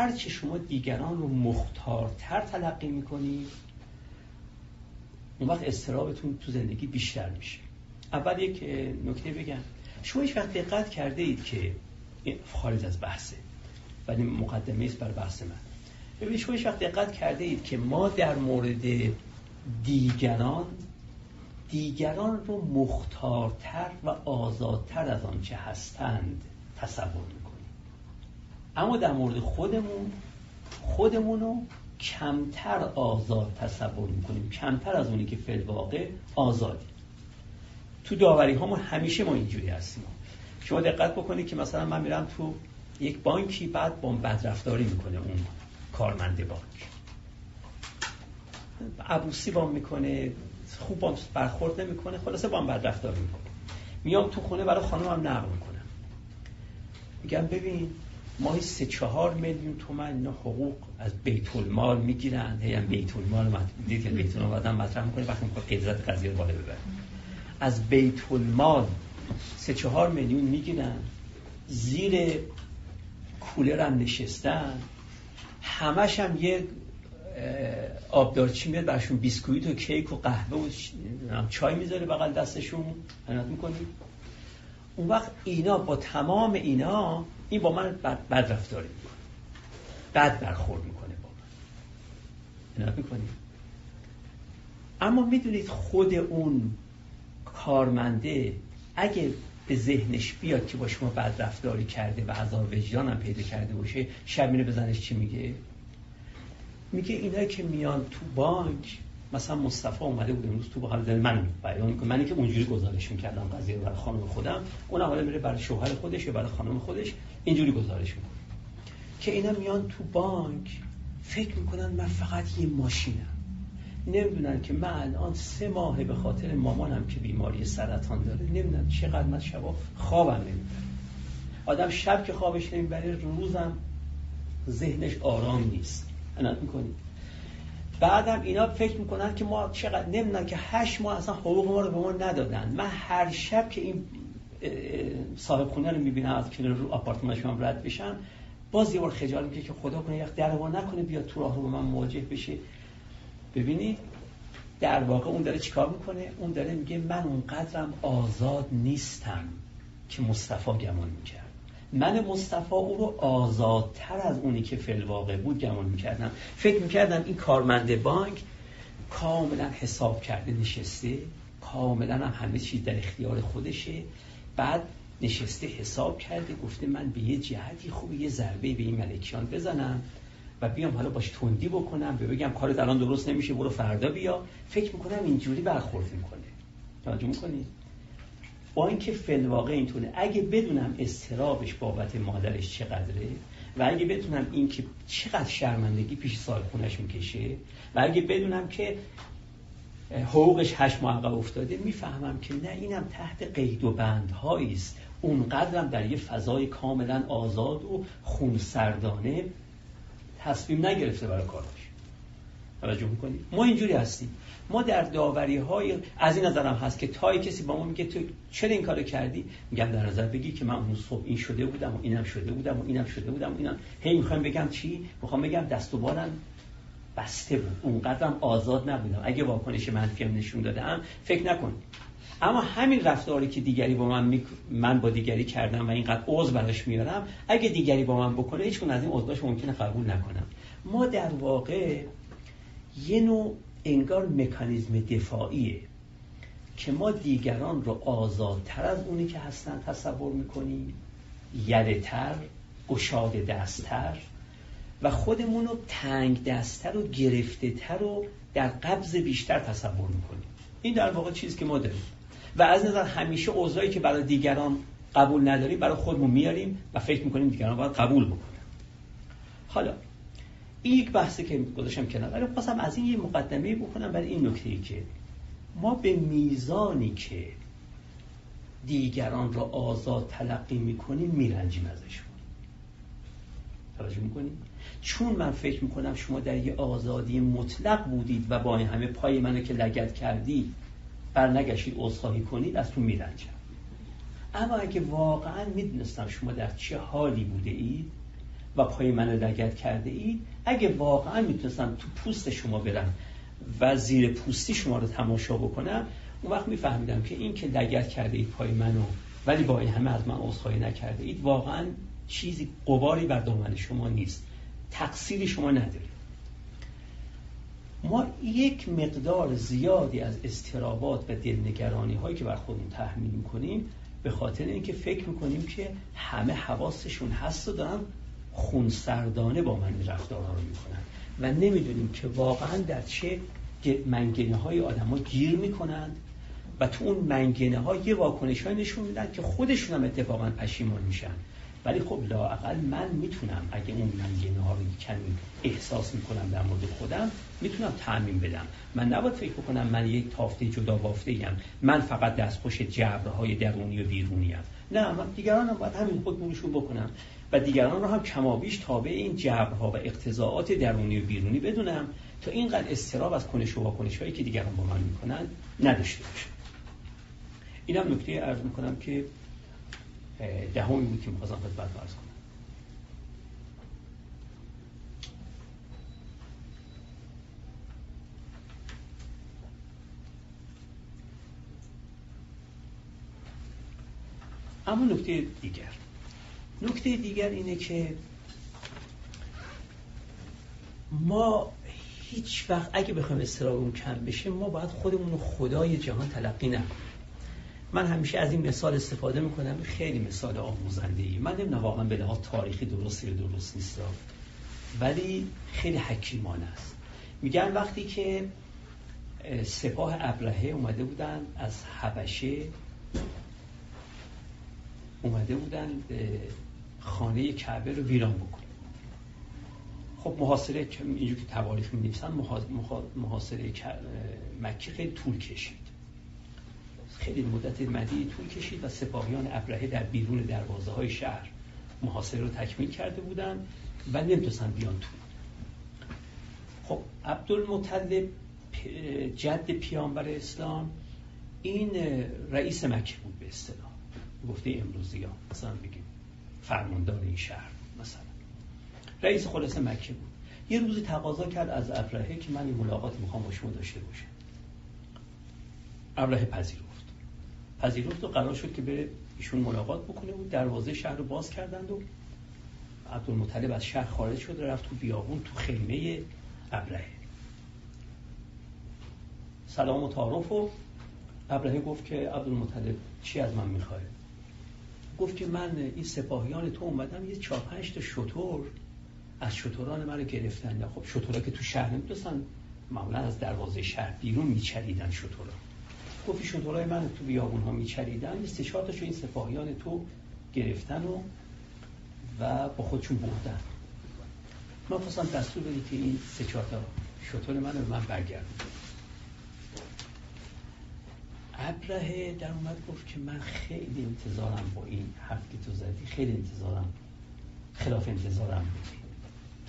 هرچه شما دیگران رو مختارتر تلقی می‌کنید اون وقت استرابتون تو زندگی بیشتر میشه. اول یک نکته بگم. شما هیچ وقت دقت کرده اید که خارج از بحثه ولی مقدمه است بر بحث من. ببینید شما هیچ وقت دقت کرده اید که ما در مورد دیگران دیگران رو مختارتر و آزادتر از آنچه هستند تصور می‌کنیم. اما در مورد خودمون خودمون رو کمتر آزاد تصور می‌کنیم. کمتر از اونی که فی واقع آزادی تو داوری همون همیشه ما اینجوری هستیم. شما دقت بکنید که مثلا من میرم تو یک بانکی بعد با بدرفتاری می‌کنه اون کارمند بانک. عبوسی بام می‌کنه خوب بام برخورد نمی‌کنه خلاصه بام بدرفتاری می‌کنه. میام تو خونه برای خانمم نقل می‌کنم. میگم ببین ماهی سه چهار میلیون تومن اینا حقوق از بیت المال می‌گیرن. هی هم بیت المال دید که بیت المال آدم مطرح می‌کنه وقتی می‌خواد قدرت قضیه بالا ببره. از بیت المال سه چهار میلیون می‌گیرن. زیر کولر هم نشستن. همش هم یه آبدارچی میاد برشون بیسکویت و کیک و قهوه و چای می‌ذاره بغل دستشون. هنات می‌کنی؟ اون وقت اینا با تمام اینا این با من بد, بد رفتاری می‌کنه. بد برخورد می‌کنه با من. هنات می‌کنی؟ اما می‌دونید خود اون کارمنده اگه به ذهنش بیاد که با شما بد رفتاری کرده و عذاب وجدان هم پیدا کرده باشه شب میره بزنش چی میگه؟ میگه اینا که میان تو بانک مثلا مصطفی اومده بود امروز تو حال من بیان کنه منی که اونجوری گزارش می‌کردم قضیه برای خانم خودم. اون حالا میره برای شوهر خودش یا برای خانم خودش اینجوری گزارش می‌کنه. که اینا میان تو بانک فکر می‌کنن من فقط یه ماشینم. نمی‌دونن که من الان سه ماه به خاطر مامانم که بیماری سرطان داره. نمی‌دونن چقدر من شبا خوابم نمی‌بره. آدم شب که خوابش نمی‌بره روزم ذهنش آرام نیست. انات می‌کنید بعدم اینا فکر می‌کنن که ما چقدر نمی‌دونن که هشت ماه اصلا حقوق ما رو به ما ندادن. من هر شب که این صاحب خونه رو می‌بینم از کنار رو آپارتمانش هم رد بشم باز یه بار خجال میگه که خدا کنه یک در نکنه بیاد تو راه رو به من مواجه بشه. ببینید در واقع اون داره چیکار می‌کنه؟ اون داره میگه من اونقدرم آزاد نیستم که مصطفی گمان می‌کرد. من مصطفی او رو آزادتر از اونی که فی واقع بود گمان می‌کردم. فکر می‌کردم این کارمند بانک کاملا حساب کرده نشسته. کاملا هم همه چیز در اختیار خودشه. بعد نشسته حساب کرده گفته من به یه جهتی خوب یه ضربه به این ملکیان بزنم و بیام حالا باش تندی بکنم به بگم کارت الان درست نمیشه برو فردا بیا. فکر می‌کنم اینجوری برخورد می‌کنه. توجه می‌کنید با اینکه فل واقع اینطوره اگه بدونم استرابش بابت مادرش چقدره و اگه بدونم این که چقدر شرمندگی پیش سال خونش می‌کشه و اگه بدونم که حقوقش هشت ماه افتاده می‌فهمم که نه اینم تحت قید و بندهایی است. اونقدرم در یه فضای کاملا آزاد و خونسردانه تصمیم نگرفته برای کارش. توجه می‌کنید ما اینجوری هستیم. ما در داوری های از این نظرم هست که تای کسی با ما میگه تو چرا این کارو کردی؟ میگم در نظر بگی که من اون صبح این شده بودم و اینم شده بودم و اینم شده بودم و اینم. هی می‌خوام بگم چی؟ می‌خوام بگم دست و بالم بسته بود. اونقدرم آزاد نبودم. اگه واکنش منفی هم نشون دادم فکر نکن. اما همین رفتاری که دیگری با من من با دیگری کردم و اینقدر عذر براش میارم اگه دیگری با من بکنه هیچ از این عذراش ممکنه قبول نکنم. ما در واقع یه نوع انگار مکانیزم دفاعیه که ما دیگران رو آزادتر از اونی که هستن تصور می‌کنیم یله تر گشاد دستتر و خودمون رو تنگ دستتر و گرفته تر و در قبض بیشتر تصور می‌کنیم. این در واقع چیزی که ما داریم. و از نظر همیشه اوضاعی که برای دیگران قبول نداریم برای خودمون میاریم و فکر می‌کنیم دیگران باید قبول بکنن. حالا این یک بحثی که گذاشتم کنار. ولی خواستم از این یه مقدمه بکنم برای این نکته ای که ما به میزانی که دیگران را آزاد تلقی می‌کنیم میرنجیم ازشون توجه می‌کنیم چون من فکر می‌کنم شما در یه آزادی مطلق بودید و با این همه پای منو که لگت کردید بر نگشید عذرخواهی کنید از تو میرنجم. اما اگه واقعا می‌دونستم شما در چه حالی بوده اید و پای من لگت کرده اید؟ اگه واقعا می‌تونستم تو پوست شما برم و زیر پوستی شما رو تماشا بکنم اون وقت میفهمیدم که این که لگت کرده اید پای منو ولی با این همه از من عذرخواهی نکرده اید واقعا چیزی قباری بر دامن شما نیست. تقصیری شما ندارید ما یک مقدار زیادی از استرابات و دلنگرانی هایی که بر خودمون تحمیل می‌کنیم به خاطر اینکه فکر می‌کنیم که همه حواسشون هست و دارن خونسردانه با من رفتارها رو می‌کنن. و نمی‌دونیم که واقعا در چه منگنه های آدم ها گیر می‌کنند و تو اون منگنه ها یه واکنش های نشون میدن که خودشون هم اتفاقا پشیمان میشن. ولی خب لاقل من می‌تونم اگه اون منگنه ها رو کمی احساس می‌کنم در مورد خودم می‌تونم تعمین بدم. من نباید فکر بکنم من یک تافته جدا بافته ایم من فقط دستخوش جبرهای درونی و بیرونی ام. نه من دیگران هم باید همین خود بکنم. و دیگران رو هم کمابیش تابع این جبرها و اقتضاعات درونی و بیرونی بدونم تا اینقدر استراب از کنش و واکنش هایی که دیگران با من می‌کنن نداشته باشم. اینم نکته ارز می‌کنم که دهمی بود که می‌خواستم خدمت کنم. اما نکته دیگر. نکته دیگر اینه که ما هیچ وقت اگه بخوایم اون کم بشه ما باید خودمون خدای جهان تلقی نکنیم. من همیشه از این مثال استفاده می‌کنم. خیلی مثال آموزنده ای من نمی‌دونم واقعا به لحاظ تاریخی درست یا درست نیست. ولی خیلی حکیمانه است. میگن وقتی که سپاه ابرهه اومده بودن از حبشه اومده بودن خانه کعبه رو ویران بکنن خب محاصره اینجور که تواریخ می نویسن محاصره مکه خیلی طول کشید. خیلی مدت مدی طول کشید و سپاهیان ابرهه در بیرون دروازه های شهر محاصره رو تکمیل کرده بودن و نمی‌تونستن بیان تو خب عبدالمطلب جد پیامبر اسلام این رئیس مکه بود به اصطلاح. گفته امروزی ها مثلا بگیم. فرماندار این شهر مثلا. رئیس خلاص مکه بود. یه روزی تقاضا کرد از ابرهه که من این ملاقات می‌خوام با شما داشته باشم. ابرهه پذیرفت. پذیرفت و قرار شد که بره ایشون ملاقات بکنه و دروازه شهر رو باز کردند و عبدالمطلب از شهر خارج شد رفت تو بیابون تو خیمه ابرهه. سلام و تعارف و ابرهه گفت که عبدالمطلب چی از من می‌خواه گفت که من این سپاهیان تو اومدم یه چهار پنج تا شطور از شطوران من رو گرفتن. خب شطورا که تو شهر نمی‌تونستن معمولا از دروازه شهر بیرون میچریدن شطورا. گفت شطورای من تو بیابون ها میچریدن یه سه چهار این سپاهیان تو گرفتن و و با خودشون بردن. من خواستم دستور بدی که این سه چهار تا شطور من رو من برگردم ابرهه در اومد گفت که من خیلی انتظارم با این حرف که تو زدی خیلی انتظارم خلاف انتظارم بودی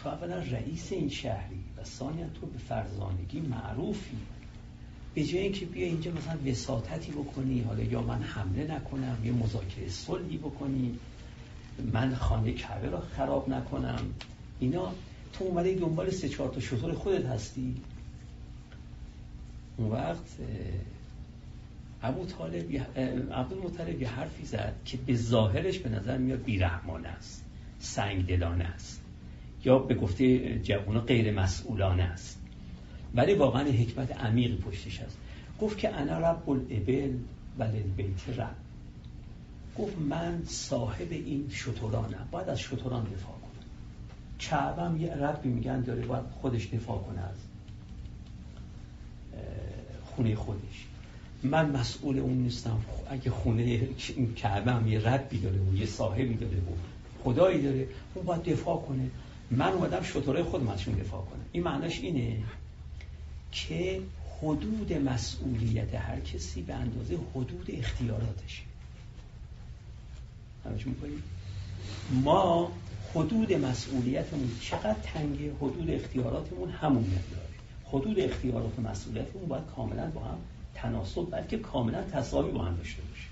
تو اولا رئیس این شهری و ثانیا تو به فرزانگی معروفی. به جای اینکه بیا اینجا مثلا وساطتی بکنی حالا یا من حمله نکنم یا مذاکره صلحی بکنی من خانه کعبه را خراب نکنم. اینا تو اومده دنبال سه چهار تا شطور خودت هستی. اون وقت ابو طالب عبدالمطلب یه حرفی زد که به ظاهرش به نظر میاد بیرحمانه است سنگ دلانه است یا به گفته جوونا غیر مسئولانه است. ولی واقعا حکمت عمیقی پشتش هست. گفت که انا رب الابل و للبیت رب. گفت من صاحب این شطورانم باید از شطوران دفاع کنم. کعبم یه ربی میگن داره باید خودش دفاع کنه از خونه خودش. من مسئول اون نیستم. اگه خونه کعبه یه ربی داره و یه صاحبی داره و خدایی داره اون باید دفاع کنه. من اومدم شطوره خودم ازشون دفاع کنم. این معناش اینه که حدود مسئولیت هر کسی به اندازه حدود اختیاراتشه. ما حدود مسئولیتمون چقدر تنگه؟ حدود اختیاراتمون همون مقداره حدود اختیارات و مسئولیتمون باید کاملا با هم تناسب بلکه کاملا تصاوی با هم داشته باشه.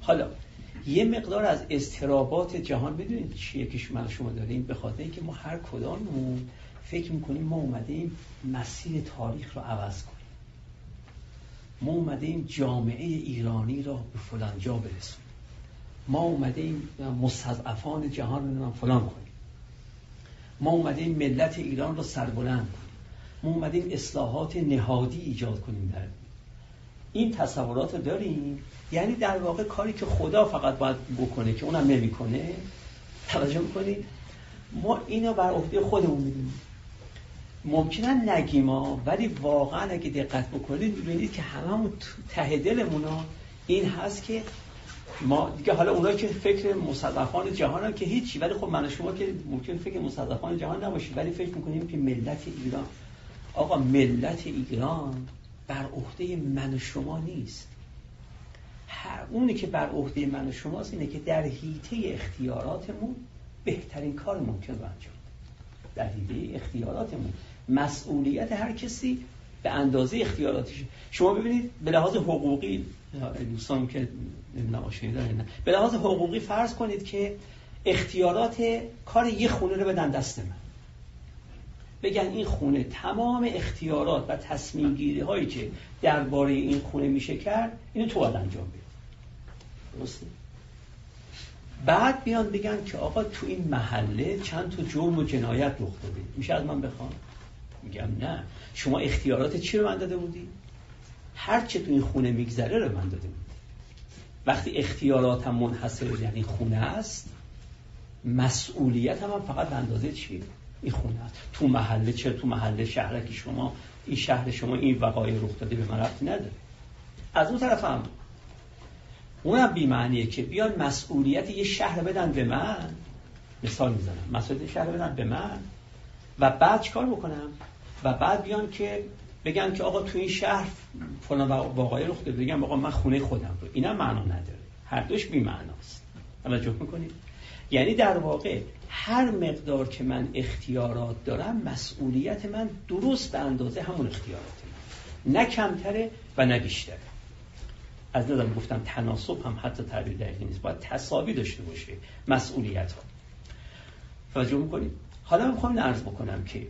حالا یه مقدار از استرابات جهان بدونید چیه که من شما داریم؟ به خاطر اینکه ما هر کداممون فکر می‌کنیم ما اومدیم مسیر تاریخ رو عوض کنیم. ما اومدیم جامعه ایرانی را به فلان جا برسونیم. ما اومدیم مستضعفان جهان رو فلان کنیم. ما اومدیم ملت ایران رو سربلند کنیم. ما اومدیم اصلاحات نهادی ایجاد کنیم در این تصورات رو داریم. یعنی در واقع کاری که خدا فقط باید بکنه که اونم نمی‌کنه. توجه می‌کنید؟ ما اینو بر عهده خودمون می‌دونیم. ممکنه نگیم ولی واقعا اگه دقت بکنید ببینید که هممون ته دلمون این هست که ما دیگه حالا اونایی که فکر مصدفان جهان هم که هیچی. ولی خب من شما که ممکن فکر مصدفان جهان نباشید ولی فکر می‌کنیم که ملت ایران. آقا ملت ایران بر عهده من و شما نیست. اونی که بر عهده من و شماست اینه که در حیطه اختیاراتمون بهترین کار ممکن رو انجام در حیطه اختیاراتمون. مسئولیت هر کسی به اندازه اختیاراتش شما ببینید به لحاظ حقوقی دوستان که نمی‌دونم به لحاظ حقوقی فرض کنید که اختیارات کار یه خونه رو بدن دست من. بگن این خونه تمام اختیارات و تصمیم گیری هایی که درباره این خونه میشه کرد اینو تو باید انجام بده. درسته؟ بعد بیان بگن که آقا تو این محله چند تا جرم و جنایت رخ داده. میشه از من بخوام میگم نه. شما اختیارات چی رو من داده بودی؟ هر چه تو این خونه میگذره رو من داده بودی. وقتی اختیاراتم منحصر یعنی خونه است مسئولیت هم, فقط به اندازه چی؟ این خونه است. تو محله چه تو محله شهرکی شما؟ این شهر شما این وقایع رخ داده به من رفتی نداره. از اون طرف هم اونم بیمعنیه که بیان مسئولیت یه شهر بدن به من. مثال می‌زنم. مسئولیت شهر بدن به من و بعد چکار بکنم؟ و بعد بیان که بگن که آقا تو این شهر فلان واقعی رخ داده. بگم آقا من خونه خودم رو. اینا معنا نداره. هر دوش بی معناست توجه می‌کنید؟ یعنی در واقع هر مقدار که من اختیارات دارم مسئولیت من درست به اندازه همون اختیارات من نه کمتره و نه بیشتره. از نظر گفتم تناسب هم حتی تعبیر دقیقی نیست. باید تصابی داشته باشه مسئولیت ها توجه می‌کنید حالا می‌خوام عرض بکنم که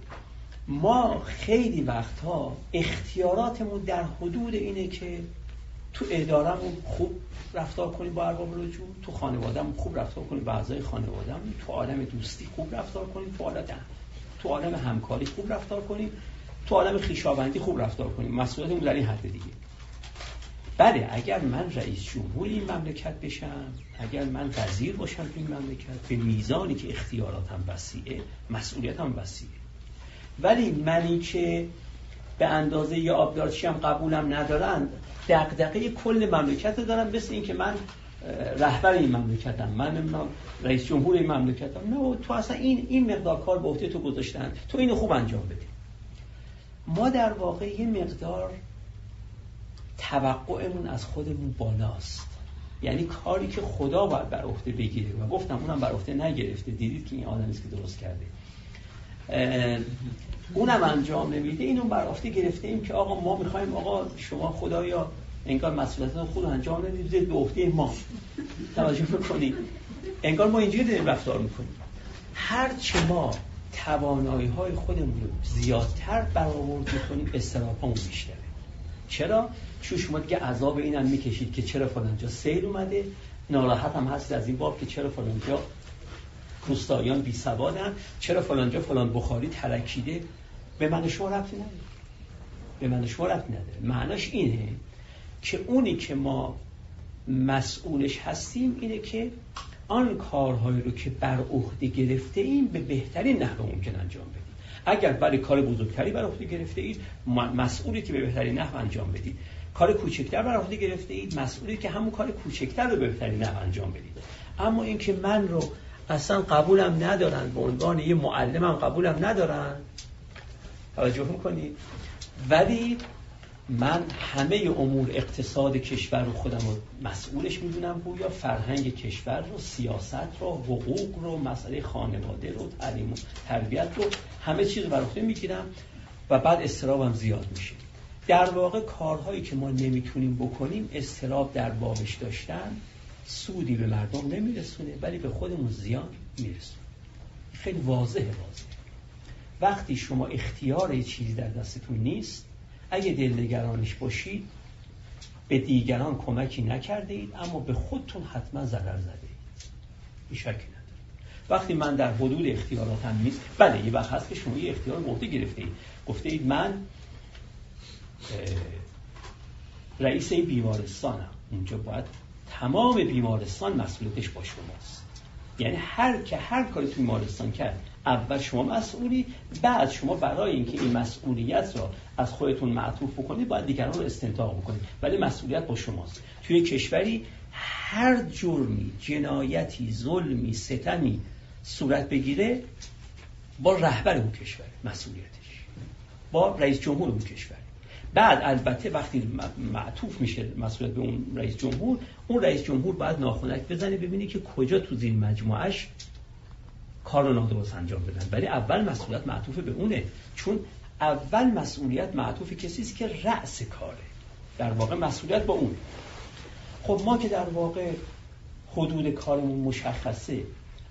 ما خیلی وقتها اختیاراتمون در حدود اینه که تو ادارمون خوب رفتار کنیم با ارباب رجوع تو خانوادهمون خوب رفتار کنیم با اعضای خانوادهمون تو عالم دوستی خوب رفتار کنیم تو عالم تو عالم همکاری خوب رفتار کنیم تو عالم خیشاوندی خوب رفتار کنیم مسئولیتمون در این حد دیگه. بله اگر من رئیس جمهور این مملکت بشم اگر من وزیر باشم تو این مملکت به میزانی که اختیاراتم وسیعه مسئولیتم وسیعه. ولی منی که به اندازه یه آبدارچی هم قبولم ندارن دقدقه کل مملکت دارم مثل این که من رهبر این مملکتم. من رئیس جمهور این مملکتم. نه تو اصلا این این مقدار کار به عهده تو گذاشتن. تو اینو خوب انجام بده ما در واقع یه مقدار توقعمون از خودمون بالاست. یعنی کاری که خدا باید بر عهده بگیره. و گفتم اونم بر عهده نگرفته. دیدید که این آدمی که درست کرده. اونم انجام نمیده. اینو بر عهده گرفته ایم که آقا ما می‌خوایم آقا شما خدایا انگار مسئولیت خود انجام ندید به عهده ما. توجه می‌کنید انگار ما اینجوری داریم رفتار می‌کنیم. هر چه ما توانایی های خودمون رو زیادتر برآورد کنیم استرابمون بیشتره. چرا؟ چون شما دیگه عذاب اینم می‌کشید که چرا فلانجا سیل اومده ناراحت هم هست از این باب که چرا فلانجا روستاییان بی سوادن. چرا فلانجا فلان بخاری ترکیده؟ به من شما ربطی نداره. به من شما ربطی نداره. معناش اینه که اونی که ما مسئولش هستیم اینه که آن کارهایی رو که بر عهده گرفته ایم به بهترین نحو ممکن انجام بدیم. اگر برای کار بزرگتری بر عهده گرفته اید مسئولی که به بهترین نحو انجام بدید. کار کوچکتر بر عهده گرفته اید مسئولی که همون کار کوچکتر رو به بهترین نحو انجام بدید. اما اینکه من رو اصلا قبولم ندارن. به عنوان یه معلمم قبولم ندارن. توجه می‌کنید ولی من همه امور اقتصاد کشور رو خودم رو مسئولش می‌دونم گویا. فرهنگ کشور رو سیاست رو حقوق رو مسئله خانواده رو تعلیم و تربیت رو همه چیز رو بر می‌گیرم و بعد استرابم زیاد میشه. در واقع کارهایی که ما نمی‌تونیم بکنیم استراب در بابش داشتن سودی به مردم نمیرسونه ولی به خودمون زیان میرسونه. خیلی واضحه واضحه. وقتی شما اختیار چیزی در دستتون نیست اگه دلنگرانش باشید به دیگران کمکی نکرده اید اما به خودتون حتما ضرر زده. اید این وقتی من در حدود اختیاراتم نیست بله یه وقت هست که شما یه اختیار مورد گرفته اید گفته اید من رئیس بیمارستانم. اونجا باید تمام بیمارستان مسئولیتش با شماست. یعنی هر که هر کاری تو بیمارستان کرد اول شما مسئولی بعد شما برای اینکه این مسئولیت را از خودتون معطوف بکنید باید دیگران رو استنتاق بکنید. ولی مسئولیت با شماست. توی کشوری هر جرمی جنایتی ظلمی ستمی صورت بگیره با رهبر اون کشور مسئولیتش. با رئیس جمهور اون کشور. بعد البته وقتی معطوف میشه مسئولیت به اون رئیس جمهور اون رئیس جمهور باید ناخونک بزنه ببینه که کجا تو زیر مجموعش کار رو نادرست انجام بدن. ولی اول مسئولیت معطوف به اونه چون اول مسئولیت معطوف کسی است که رأس کاره. در واقع مسئولیت با اون. خب ما که در واقع حدود کارمون مشخصه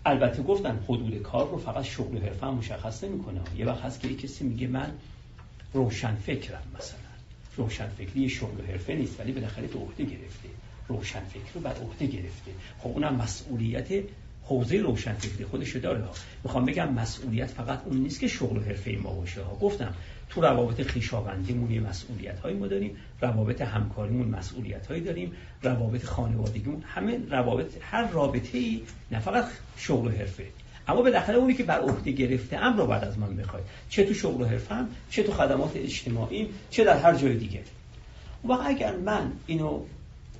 البته گفتن حدود کار رو فقط شغل حرفه مشخص نمی‌کنه. یه وقت هست که کسی میگه من روشن فکرم مثلا. روشن فکری شغل و حرفه نیست ولی بالاخره به عهده گرفته روشن فکر رو بر عهده گرفته خب اونم مسئولیت حوزه روشن فکری خودش داره. ها می‌خوام بگم مسئولیت فقط اون نیست که شغل و حرفه ما باشه. ها گفتم تو روابط خیشاوندیمون یه مسئولیت هایی ما داریم روابط همکاریمون مسئولیت هایی داریم روابط خانوادگیمون همه روابط هر رابطه ای نه فقط شغل و حرفه. اما به داخل اونی که بر عهده گرفته ام رو بعد از من بخواد چه تو شغل و حرفم چه تو خدمات اجتماعی چه در هر جای دیگه. و اگر من اینو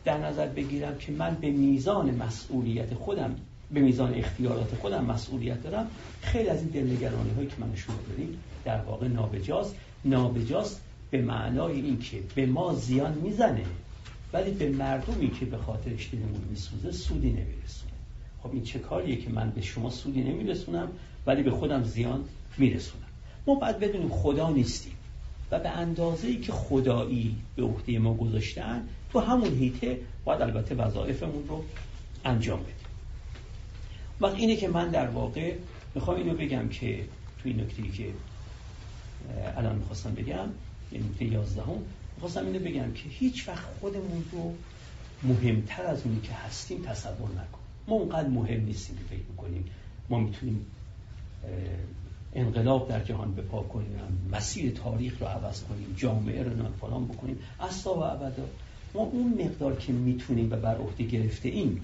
در نظر بگیرم که من به میزان مسئولیت خودم به میزان اختیارات خودم مسئولیت دارم خیلی از این دلنگرانی هایی که من شما داریم در واقع نابجاست. نابجاست به معنای این که به ما زیان می‌زنه ولی به مردمی که به خاطر دلمون میسوزه سودی نمیرسونه. خب این چه کاریه که من به شما سودی نمیرسونم ولی به خودم زیان میرسونم. ما باید بدونیم خدا نیستیم و به اندازه ای که خدایی به عهده ما گذاشتن تو همون هیته باید البته وظایفمون رو انجام بدیم. وقت اینه که من در واقع می‌خوام اینو بگم که توی نکته که الان می‌خواستم بگم یه نکته یازدهم می‌خواستم اینو بگم که هیچ وقت خودمون رو مهمتر از اونی که هستیم تصور نکن. ما اونقدر مهم نیستیم که فکر می‌کنیم ما می‌تونیم انقلاب در جهان بپا کنیم مسیر تاریخ رو عوض کنیم جامعه رو فلان بکنیم. اصلا و ابدا. ما اون مقدار که می‌تونیم و بر عهده گرفته ایم